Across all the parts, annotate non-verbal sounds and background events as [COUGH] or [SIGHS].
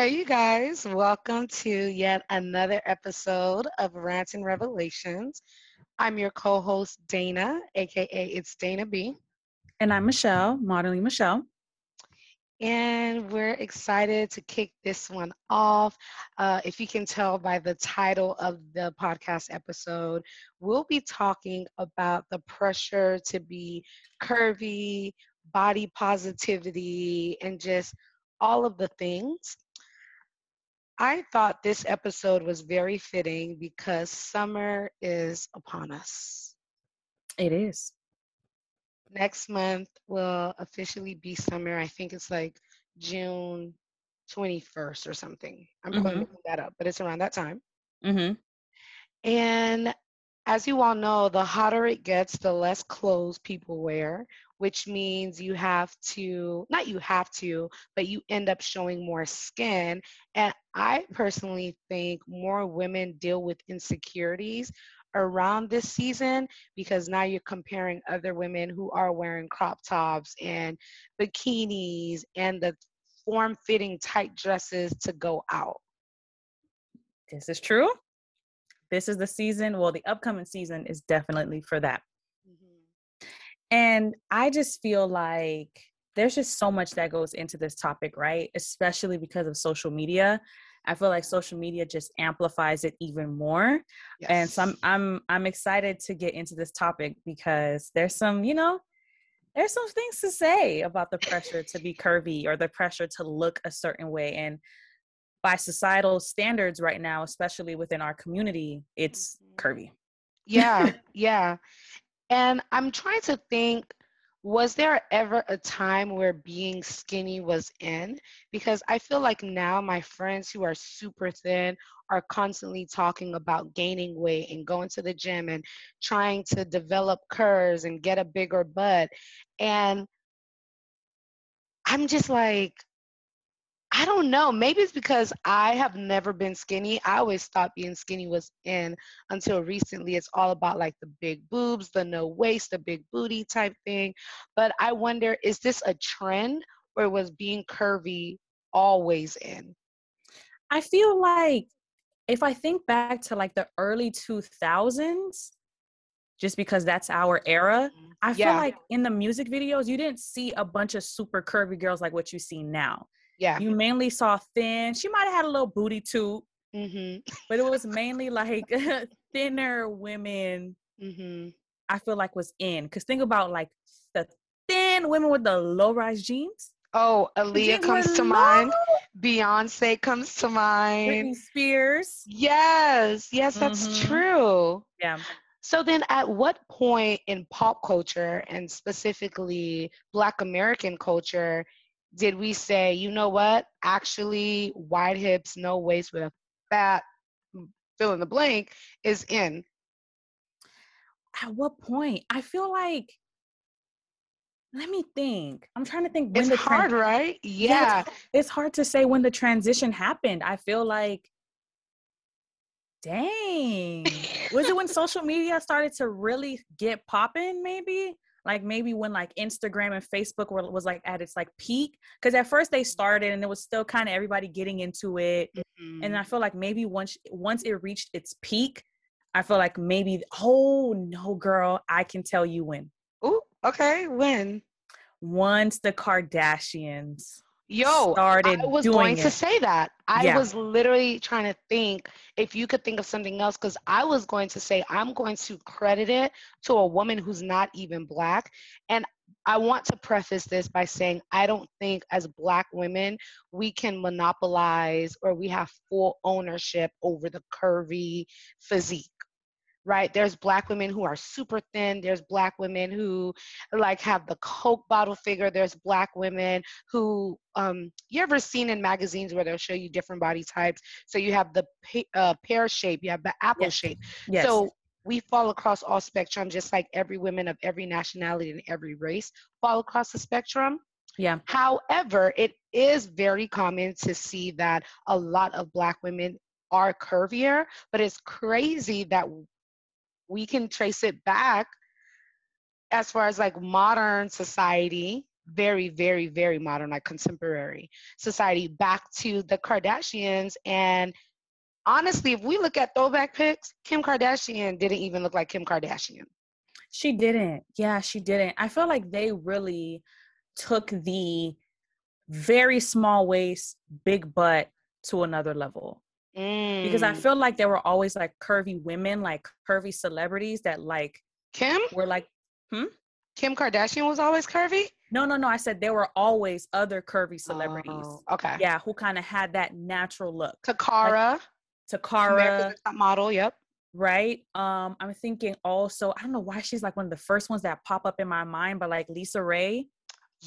Hey, you guys, welcome to yet another episode of Rants and Revelations. I'm your co host, Dana, aka It's Dana B. And I'm Michelle, modeling Michelle. And we're excited to kick this one off. Uh, if you can tell by the title of the podcast episode, we'll be talking about the pressure to be curvy, body positivity, and just all of the things. I thought this episode was very fitting because summer is upon us. It is. Next month will officially be summer. I think it's like June 21st or something. I'm mm-hmm. going to look that up, but it's around that time. Mm-hmm. And as you all know, the hotter it gets, the less clothes people wear, which means you have to, not you have to, but you end up showing more skin. And I personally think more women deal with insecurities around this season because now you're comparing other women who are wearing crop tops and bikinis and the form fitting tight dresses to go out. This is true. This is the season. Well, the upcoming season is definitely for that. And I just feel like there's just so much that goes into this topic, right? Especially because of social media. I feel like social media just amplifies it even more. Yes. And so I'm I'm I'm excited to get into this topic because there's some, you know, there's some things to say about the pressure to be curvy or the pressure to look a certain way and by societal standards right now, especially within our community, it's mm-hmm. curvy. Yeah, [LAUGHS] yeah. And I'm trying to think was there ever a time where being skinny was in? Because I feel like now my friends who are super thin are constantly talking about gaining weight and going to the gym and trying to develop curves and get a bigger butt. And I'm just like, I don't know. Maybe it's because I have never been skinny. I always thought being skinny was in until recently. It's all about like the big boobs, the no waist, the big booty type thing. But I wonder is this a trend or was being curvy always in? I feel like if I think back to like the early 2000s, just because that's our era, mm-hmm. I feel like in the music videos, you didn't see a bunch of super curvy girls like what you see now yeah. You mainly saw thin. She might have had a little booty too. Mm-hmm. [LAUGHS] But it was mainly like [LAUGHS] thinner women. Mm-hmm. I feel like was in because think about like the thin women with the low rise jeans. Oh, Aaliyah comes to low. mind. Beyonce comes to mind. Britney Spears. Yes, yes, that's mm-hmm. true. Yeah. So then, at what point in pop culture and specifically Black American culture did we say, you know what, actually, wide hips, no waist with a fat mm, fill in the blank is in? At what point? I feel like let me think. I'm trying to think when the. it's the hard, right? Yeah. yeah it's, it's, hard to say when the transition happened. I feel like dang. was it when [LAUGHS] social media started to really get popping maybe? like maybe when like Instagram and Facebook were, was like at its like peak because at first they started and it was still kind of everybody getting into it mm-hmm. and I feel like maybe once once it reached its peak I feel like maybe oh no girl I can tell you when oh okay when once the Kardashians Yo, started I was going it. to say that. I yeah. was literally trying to think if you could think of something else because I was going to say I'm going to credit it to a woman who's not even black. And I want to preface this by saying I don't think as black women we can monopolize or we have full ownership over the curvy physique right? There's black women who are super thin. There's black women who like have the Coke bottle figure. There's black women who um, you ever seen in magazines where they'll show you different body types. So you have the uh, pear shape, you have the apple yes. shape. Yes. So we fall across all spectrum, just like every woman of every nationality and every race fall across the spectrum. Yeah. However, it is very common to see that a lot of black women are curvier, but it's crazy that we can trace it back as far as like modern society very, very, very modern, like contemporary society, back to the Kardashians. And honestly, if we look at throwback pics, Kim Kardashian didn't even look like Kim Kardashian. She didn't. Yeah, she didn't. I feel like they really took the very small waist, big butt to another level. Mm. Because I mm. feel like there were always like curvy women, like curvy celebrities that like Kim were like, hmm? Kim Kardashian was always curvy? No, no, no. I said there were always other curvy celebrities. Oh, okay. Yeah, who kind of had that natural look. Toccara. Like, Toccara. model, yep. Right. Um, I'm thinking also, I don't know why she's like one of the first ones that pop up in my mind, but like LisaRaye,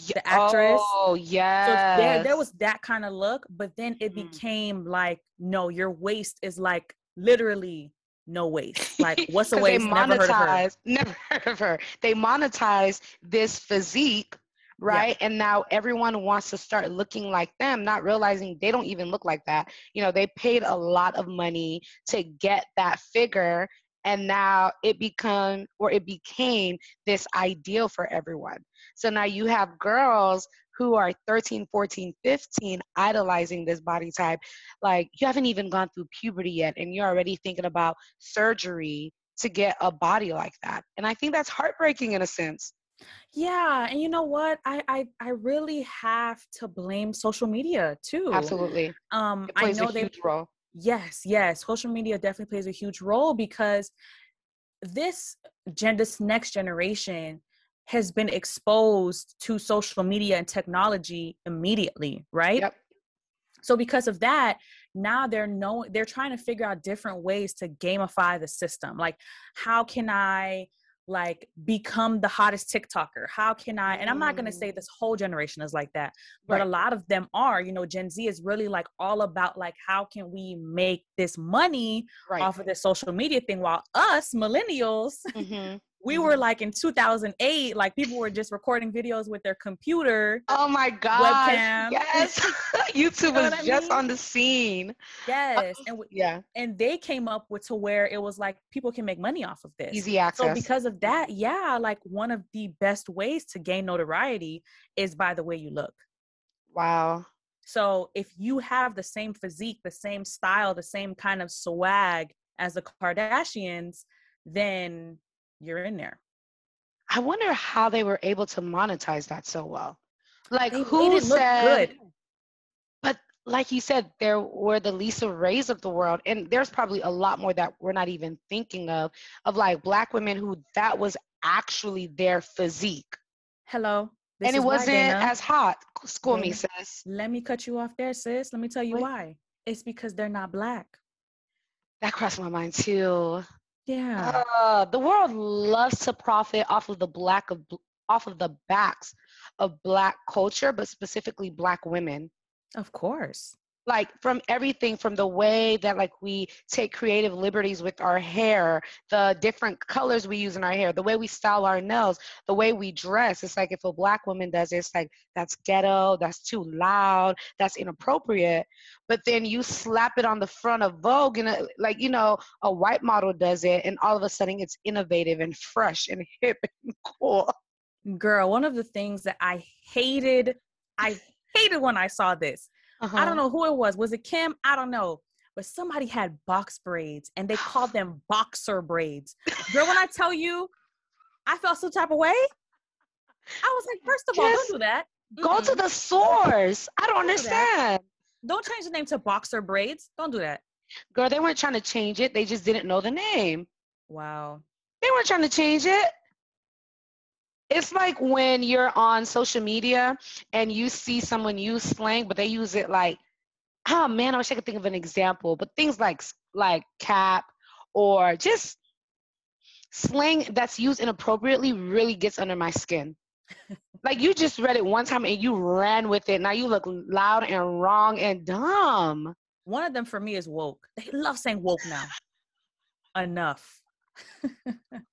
the actress. Oh, yeah. So there, there was that kind of look, but then it mm. became like, no, your waist is like literally no waist. Like, [LAUGHS] what's a waist? Never heard of her. [LAUGHS] Never heard of her. They monetize this physique right? Yeah. And now everyone wants to start looking like them, not realizing they don't even look like that. You know, they paid a lot of money to get that figure and now it become or it became this ideal for everyone. So now you have girls who are 13, 14, 15 idolizing this body type. Like you haven't even gone through puberty yet and you're already thinking about surgery to get a body like that. And I think that's heartbreaking in a sense. Yeah, and you know what? I I I really have to blame social media too. Absolutely. Um, I know they role. Yes, yes, social media definitely plays a huge role because this gen this next generation has been exposed to social media and technology immediately, right? Yep. So because of that, now they're no they're trying to figure out different ways to gamify the system. Like how can I like become the hottest TikToker? How can I? And I'm not going to say mm. this whole generation is like that, but right. a lot of them are. You know, Gen Z is really like all about like how can we make this money right. off of this social media thing, while us millennials, mm-hmm we were like in 2008 like people were just recording videos with their computer oh my god yes. [LAUGHS] Youtube you know was just mean? on the scene. Yes and we, yeah. and they came up with to where it was like people can make money off of this. Easy access. so because of that yeah like one of the best ways to gain notoriety is by the way you look. Wow. So if you have the same physique the same style the same kind of swag as the kardashians then you're in there. I wonder how they were able to monetize that so well. Like they who said good. But like you said, there were the LisaRayes of the world, and there's probably a lot more that we're not even thinking of, of like black women who that was actually their physique. Hello. and it wasn't why, as hot. School me, sis. Let me cut you off there, sis. Let me tell you Wait. why. It's because they're not black. That crossed my mind too. Yeah. Uh, the world loves to profit off of the black of off of the backs of black culture, but specifically black women. Of course like from everything from the way that like we take creative liberties with our hair the different colors we use in our hair the way we style our nails the way we dress. It's like if a black woman does it, it's like that's ghetto that's too loud that's inappropriate. But then you slap it on the front of vogue and uh, like you know a white model does it and all of a sudden it's innovative and fresh and hip [LAUGHS] and cool. Girl one of the things that i hated i hated when i saw this uh-huh. I don't know who it was. Was it Kim? I don't know. But somebody had box braids and they called them [SIGHS] boxer braids. Girl, when I tell you, I felt some type of way. I was like, first of all, don't do that. Go mm to the source. I don't, don't understand. Do don't change the name to boxer braids. Don't do that. Girl, they weren't trying to change it. They just didn't know the name. Wow. They weren't trying to change it it's like when you're on social media and you see someone use slang, but they use it like, oh man, I wish I could think of an example, but things like like cap or just slang that's used inappropriately really gets under my skin. [LAUGHS] like you just read it one time and you ran with it. Now you look loud and wrong and dumb. One of them for me is woke. They love saying woke now. [LAUGHS] Enough. [LAUGHS]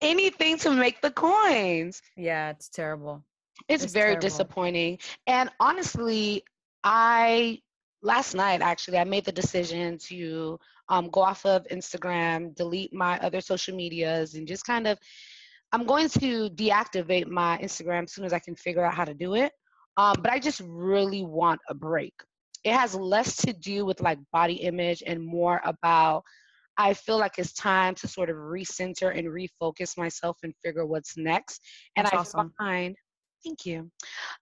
anything to make the coins. Yeah, it's terrible. It's, it's very terrible. disappointing. And honestly, I last night actually I made the decision to um, go off of Instagram, delete my other social medias, and just kind of I'm going to deactivate my Instagram as soon as I can figure out how to do it. Um, but I just really want a break. It has less to do with like body image and more about I feel like it's time to sort of recenter and refocus myself and figure what's next. And That's I awesome. find, thank you.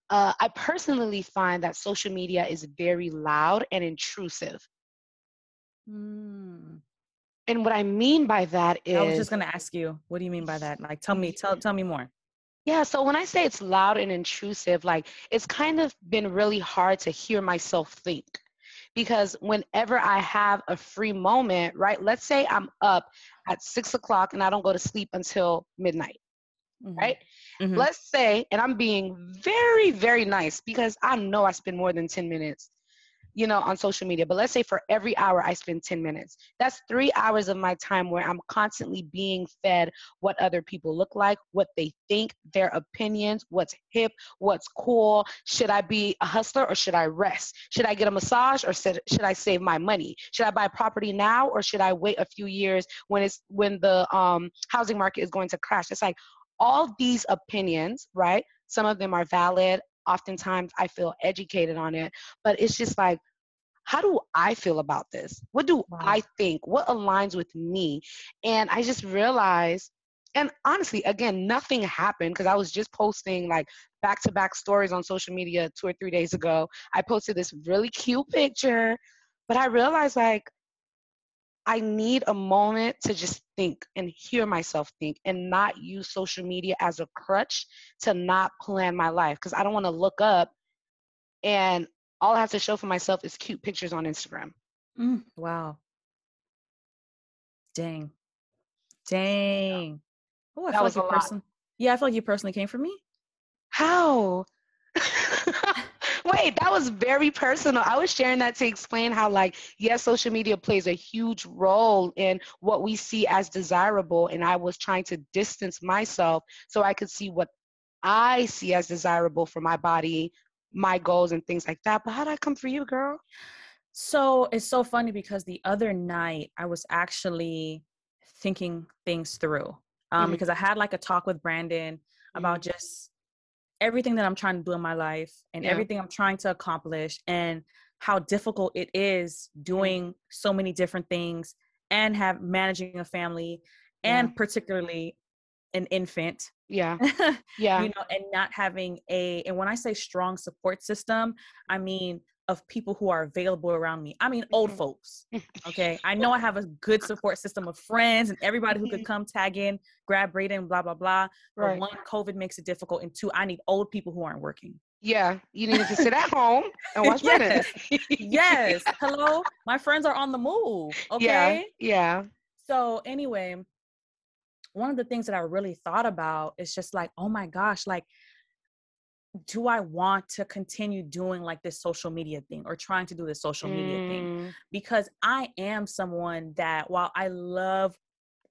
Uh, I personally find that social media is very loud and intrusive. Mm. And what I mean by that is I was just gonna ask you, what do you mean by that? Like tell me, tell tell me more. Yeah, so when I say it's loud and intrusive, like it's kind of been really hard to hear myself think. Because whenever I have a free moment, right? Let's say I'm up at six o'clock and I don't go to sleep until midnight, mm-hmm. right? Mm-hmm. Let's say, and I'm being very, very nice because I know I spend more than 10 minutes you know, on social media. But let's say for every hour I spend 10 minutes, that's three hours of my time where I'm constantly being fed what other people look like, what they think, their opinions, what's hip, what's cool. Should I be a hustler or should I rest? Should I get a massage or should, I save my money? Should I buy property now or should I wait a few years when it's when the um, housing market is going to crash? It's like all these opinions, right? Some of them are valid. Oftentimes I feel educated on it, but it's just like how do I feel about this? What do wow. I think? What aligns with me? And I just realized, and honestly, again, nothing happened because I was just posting like back to back stories on social media two or three days ago. I posted this really cute picture, but I realized like, I need a moment to just think and hear myself think and not use social media as a crutch to not plan my life because I don't want to look up and all I have to show for myself is cute pictures on Instagram. Mm, wow. Dang. Dang. Oh, I that feel like you person- Yeah, I feel like you personally came for me. How? [LAUGHS] Wait, that was very personal. I was sharing that to explain how, like, yes, social media plays a huge role in what we see as desirable. And I was trying to distance myself so I could see what I see as desirable for my body, my goals and things like that. But how did I come for you, girl? So it's so funny because the other night I was actually thinking things through um, mm-hmm. because I had like a talk with Brandon mm-hmm. about just everything that I'm trying to do in my life and yeah. everything I'm trying to accomplish and how difficult it is doing so many different things and have managing a family and yeah. particularly an infant yeah [LAUGHS] yeah you know and not having a and when i say strong support system i mean of people who are available around me i mean old mm-hmm. folks okay [LAUGHS] i know i have a good support system of friends and everybody who could mm-hmm. come tag in grab braden blah blah blah right. but one covid makes it difficult and two i need old people who aren't working yeah, you need to sit at home and [LAUGHS] watch yes. yes. Hello, my friends are on the move. [LAUGHS] Okay. Yeah. Yeah. So anyway, one of the things that I really thought about is just like, oh my gosh, like, do I want to continue doing like this social media thing or trying to do this social media mm. thing? Because I am someone that while I love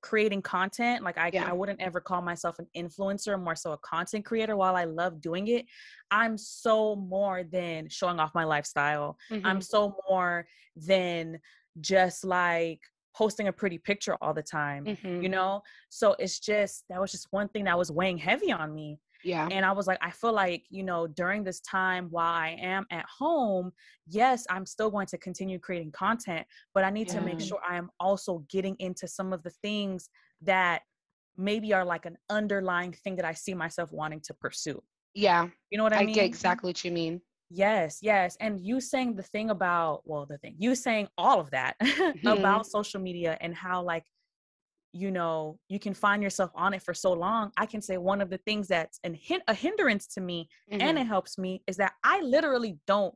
creating content, like I, yeah. I wouldn't ever call myself an influencer, more so a content creator. While I love doing it, I'm so more than showing off my lifestyle. Mm-hmm. I'm so more than just like posting a pretty picture all the time mm-hmm. you know so it's just that was just one thing that was weighing heavy on me yeah and i was like i feel like you know during this time while i am at home yes i'm still going to continue creating content but i need yeah. to make sure i am also getting into some of the things that maybe are like an underlying thing that i see myself wanting to pursue yeah you know what i, I mean I get exactly what you mean Yes, yes. And you saying the thing about, well, the thing, you saying all of that [LAUGHS] mm-hmm. about social media and how, like, you know, you can find yourself on it for so long. I can say one of the things that's an, a hindrance to me mm-hmm. and it helps me is that I literally don't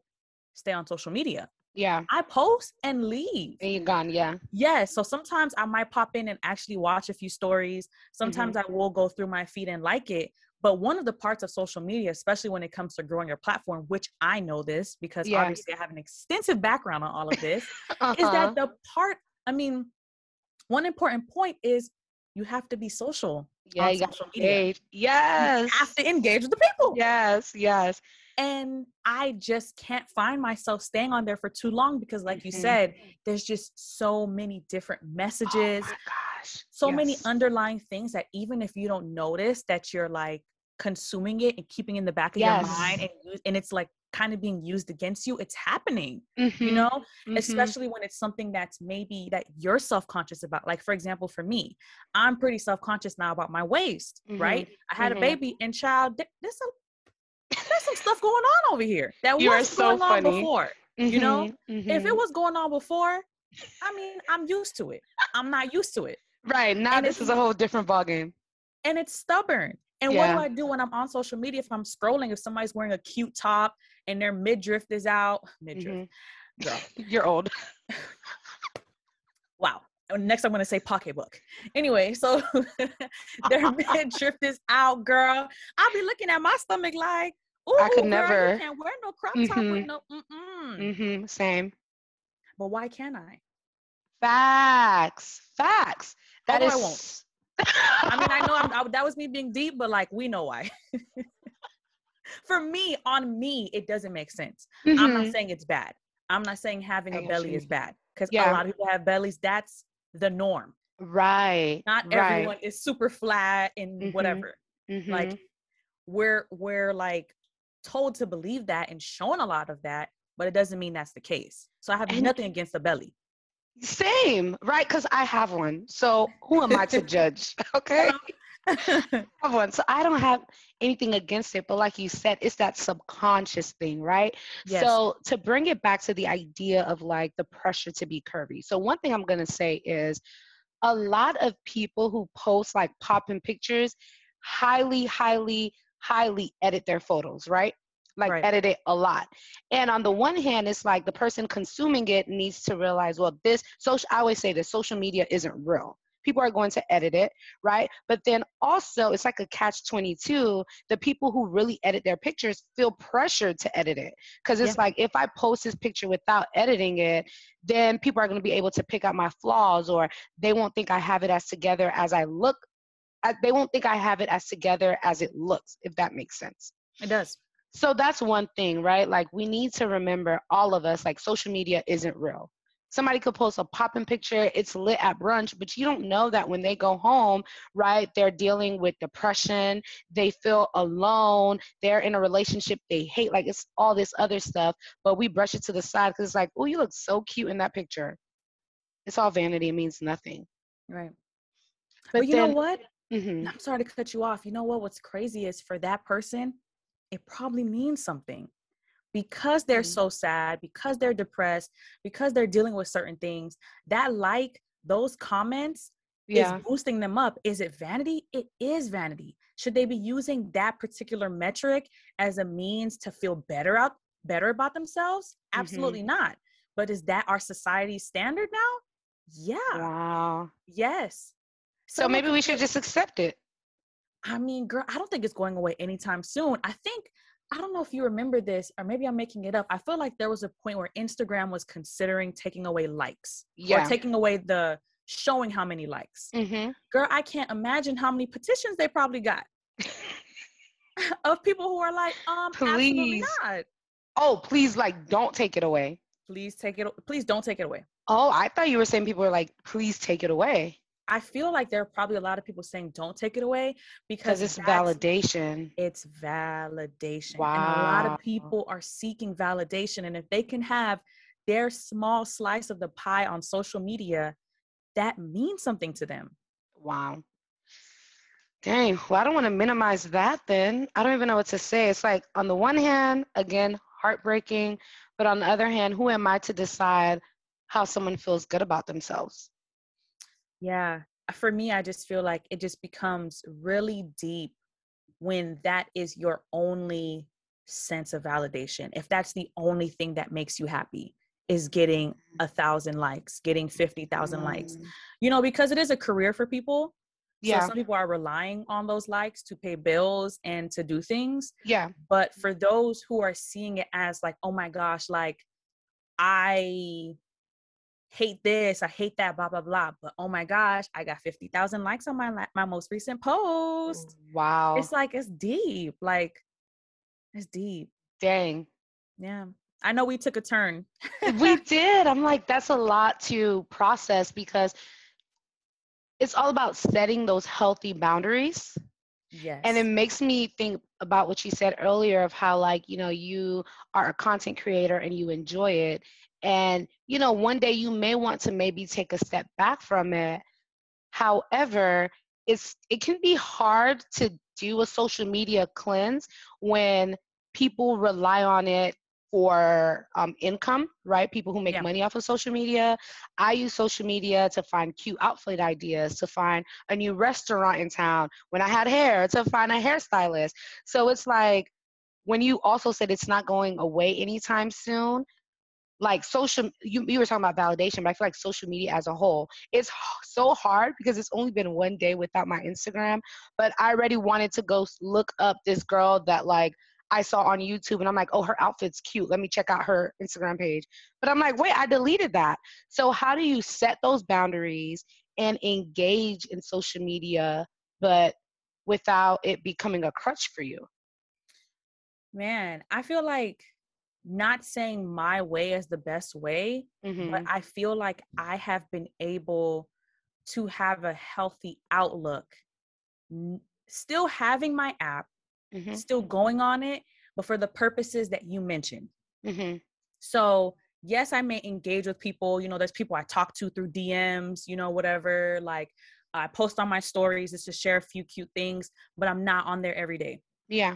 stay on social media. Yeah. I post and leave. And you're gone. Yeah. Yes. So sometimes I might pop in and actually watch a few stories. Sometimes mm-hmm. I will go through my feed and like it. But one of the parts of social media, especially when it comes to growing your platform, which I know this because yeah. obviously I have an extensive background on all of this, uh-huh. is that uh-huh. the part, I mean, one important point is you have to be social. Yeah, you social media. Yes. You have to engage with the people. Yes, yes. And I just can't find myself staying on there for too long because, like mm-hmm. you said, there's just so many different oh messages. Oh gosh. So yes. many underlying things that even if you don't notice that you're like consuming it and keeping in the back of yes. your mind and, and it's like kind of being used against you it's happening mm-hmm. you know mm-hmm. especially when it's something that's maybe that you're self-conscious about like for example for me i'm pretty self-conscious now about my waist mm-hmm. right i had a mm-hmm. baby and child there's some there's some stuff going on over here that you was so going funny. on before you know if it mm-hmm. was going on before i mean i'm used to it i'm not used to it right now and this is a whole different ballgame and it's stubborn and yeah. what do I do when I'm on social media? If I'm scrolling, if somebody's wearing a cute top and their midriff is out, [SIGHS] midriff, mm-hmm. [LAUGHS] you're old. wow. Next, I'm gonna say pocketbook. Anyway, so [LAUGHS] their [LAUGHS] midriff is out, girl. I'll be looking at my stomach like, Ooh, I could girl, never. You can't wear no crop top mm-hmm. with no. Mm-mm. Mm-hmm. Same. But why can't I? Facts. Facts. That is. I won't. I mean, I know I, that was me being deep, but like we know why. For me, on me, it doesn't make sense. Mm-hmm. I'm not mm-hmm. saying it's bad. I'm not saying having I a belly you. is bad because yeah. a lot of people have bellies. That's the norm. Right. Not right. everyone is super flat and mm-hmm. whatever. Mm-hmm. Like we're we're like told to believe that and shown a lot of that, but it doesn't mean that's the case. So I have and nothing against the belly. Same, right? Because I have one. So who am I to [LAUGHS] judge? [LAUGHS] Okay. [LAUGHS] I have one. So I don't have anything against it. But like you said, it's that subconscious thing, right? Yes. So to bring it back to the idea of like the pressure to be curvy. So one thing I'm gonna say is a lot of people who post like popping pictures highly, highly, highly edit their photos, right? Like right. edit it a lot. And on the one hand, it's like the person consuming it needs to realize, well, this social I always say this social media isn't real. People are going to edit it, right? But then also it's like a catch 22. The people who really edit their pictures feel pressured to edit it. Because it's yeah. like if I post this picture without editing it, then people are going to be able to pick out my flaws or they won't think I have it as together as I look. they won't think I have it as together as it looks, if that makes sense. It does. So that's one thing, right? Like we need to remember all of us, like social media isn't real. Somebody could post a popping picture, it's lit at brunch, but you don't know that when they go home, right, they're dealing with depression, they feel alone, they're in a relationship they hate, like it's all this other stuff, but we brush it to the side because it's like, oh, you look so cute in that picture. It's all vanity, it means nothing. Right. But, but you then, know what? Mm-hmm. I'm sorry to cut you off. You know what? What's crazy is for that person, it probably means something because they're mm-hmm. so sad, because they're depressed, because they're dealing with certain things. That like those comments yeah. is boosting them up. Is it vanity? It is vanity. Should they be using that particular metric as a means to feel better out better about themselves? Absolutely mm-hmm. not. But is that our society's standard now? Yeah. Wow. Yes. So, so maybe we should just accept it. I mean, girl, I don't think it's going away anytime soon. I think I don't know if you remember this, or maybe I'm making it up. I feel like there was a point where Instagram was considering taking away likes, yeah, or taking away the showing how many likes. Mm-hmm. Girl, I can't imagine how many petitions they probably got [LAUGHS] of people who are like, um, please. absolutely not. Oh, please, like, don't take it away. Please take it. Please don't take it away. Oh, I thought you were saying people were like, please take it away. I feel like there are probably a lot of people saying don't take it away because it's validation. It's validation. Wow. And a lot of people are seeking validation. And if they can have their small slice of the pie on social media, that means something to them. Wow. Dang, well, I don't want to minimize that then. I don't even know what to say. It's like, on the one hand, again, heartbreaking. But on the other hand, who am I to decide how someone feels good about themselves? Yeah. For me, I just feel like it just becomes really deep when that is your only sense of validation. If that's the only thing that makes you happy, is getting a thousand likes, getting 50,000 mm. likes, you know, because it is a career for people. Yeah. So some people are relying on those likes to pay bills and to do things. Yeah. But for those who are seeing it as like, oh my gosh, like I hate this, I hate that, blah blah blah. But oh my gosh, I got fifty thousand likes on my my most recent post. Wow, it's like it's deep. Like it's deep. Dang. Yeah. I know we took a turn. we [LAUGHS] did. I'm like, that's a lot to process because it's all about setting those healthy boundaries. Yes. And it makes me think about what you said earlier of how, like, you know, you are a content creator and you enjoy it. And, you know, one day you may want to maybe take a step back from it. However, it's it can be hard to do a social media cleanse when people rely on it for um, income, right? People who make yeah. money off of social media. I use social media to find cute outfit ideas, to find a new restaurant in town. When I had hair, to find a hairstylist. So it's like when you also said it's not going away anytime soon. Like social, you, you were talking about validation, but I feel like social media as a whole, it's so hard because it's only been one day without my Instagram. But I already wanted to go look up this girl that like I saw on YouTube and I'm like, oh, her outfit's cute. Let me check out her Instagram page. But I'm like, wait, I deleted that. So, how do you set those boundaries and engage in social media, but without it becoming a crutch for you? Man, I feel like not saying my way is the best way, mm-hmm. but I feel like I have been able to have a healthy outlook. Still having my app, mm-hmm. still going on it, but for the purposes that you mentioned. Mm-hmm. So, yes, I may engage with people. You know, there's people I talk to through DMs, you know, whatever. Like, I post on my stories just to share a few cute things, but I'm not on there every day. Yeah.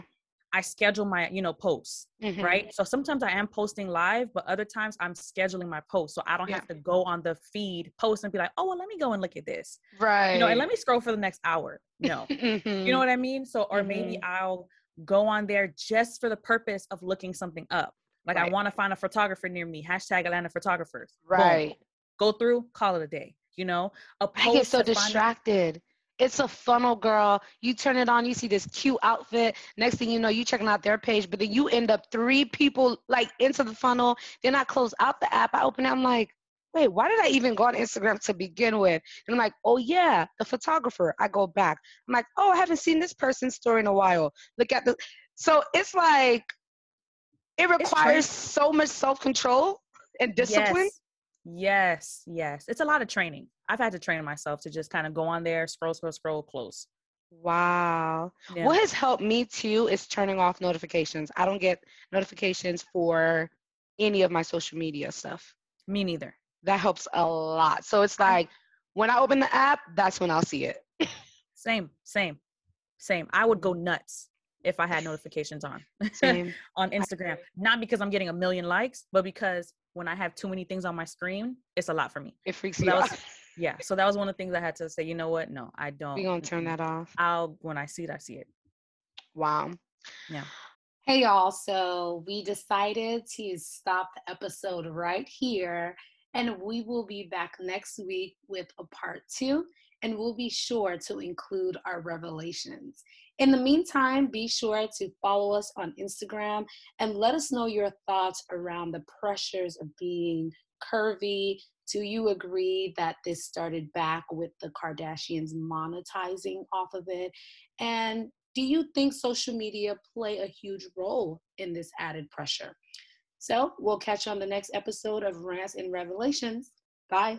I schedule my, you know, posts, mm-hmm. right? So sometimes I am posting live, but other times I'm scheduling my posts. So I don't yeah. have to go on the feed, post and be like, oh, well, let me go and look at this. Right. You know, and let me scroll for the next hour. No. mm-hmm. [LAUGHS] You know what I mean? So, or mm-hmm. maybe I'll go on there just for the purpose of looking something up. Like right. I want to find a photographer near me. Hashtag Atlanta photographers. Right. Boom. Go through, call it a day. You know, a I get so distracted it's a funnel, girl. You turn it on, you see this cute outfit. Next thing you know, you checking out their page, but then you end up three people like into the funnel. Then I close out the app. I open it. I'm like, wait, why did I even go on Instagram to begin with? And I'm like, oh yeah, the photographer. I go back. I'm like, oh, I haven't seen this person's story in a while. Look at the. So it's like, it requires so much self control and discipline. Yes. Yes, yes. It's a lot of training. I've had to train myself to just kind of go on there, scroll, scroll, scroll, close. Wow. Yeah. What has helped me too is turning off notifications. I don't get notifications for any of my social media stuff. Me neither. That helps a lot. So it's like when I open the app, that's when I'll see it. same, same, same. I would go nuts if I had notifications on [LAUGHS] on Instagram. Not because I'm getting a million likes, but because when I have too many things on my screen, it's a lot for me. It freaks so you out. [LAUGHS] Yeah. So that was one of the things I had to say, you know what? No, I don't. We're gonna turn that off. I'll when I see it, I see it. Wow. Yeah. Hey y'all, so we decided to stop the episode right here and we will be back next week with a part two and we'll be sure to include our revelations. In the meantime, be sure to follow us on Instagram and let us know your thoughts around the pressures of being curvy. Do you agree that this started back with the Kardashians monetizing off of it? And do you think social media play a huge role in this added pressure? So we'll catch you on the next episode of Rants and Revelations. Bye.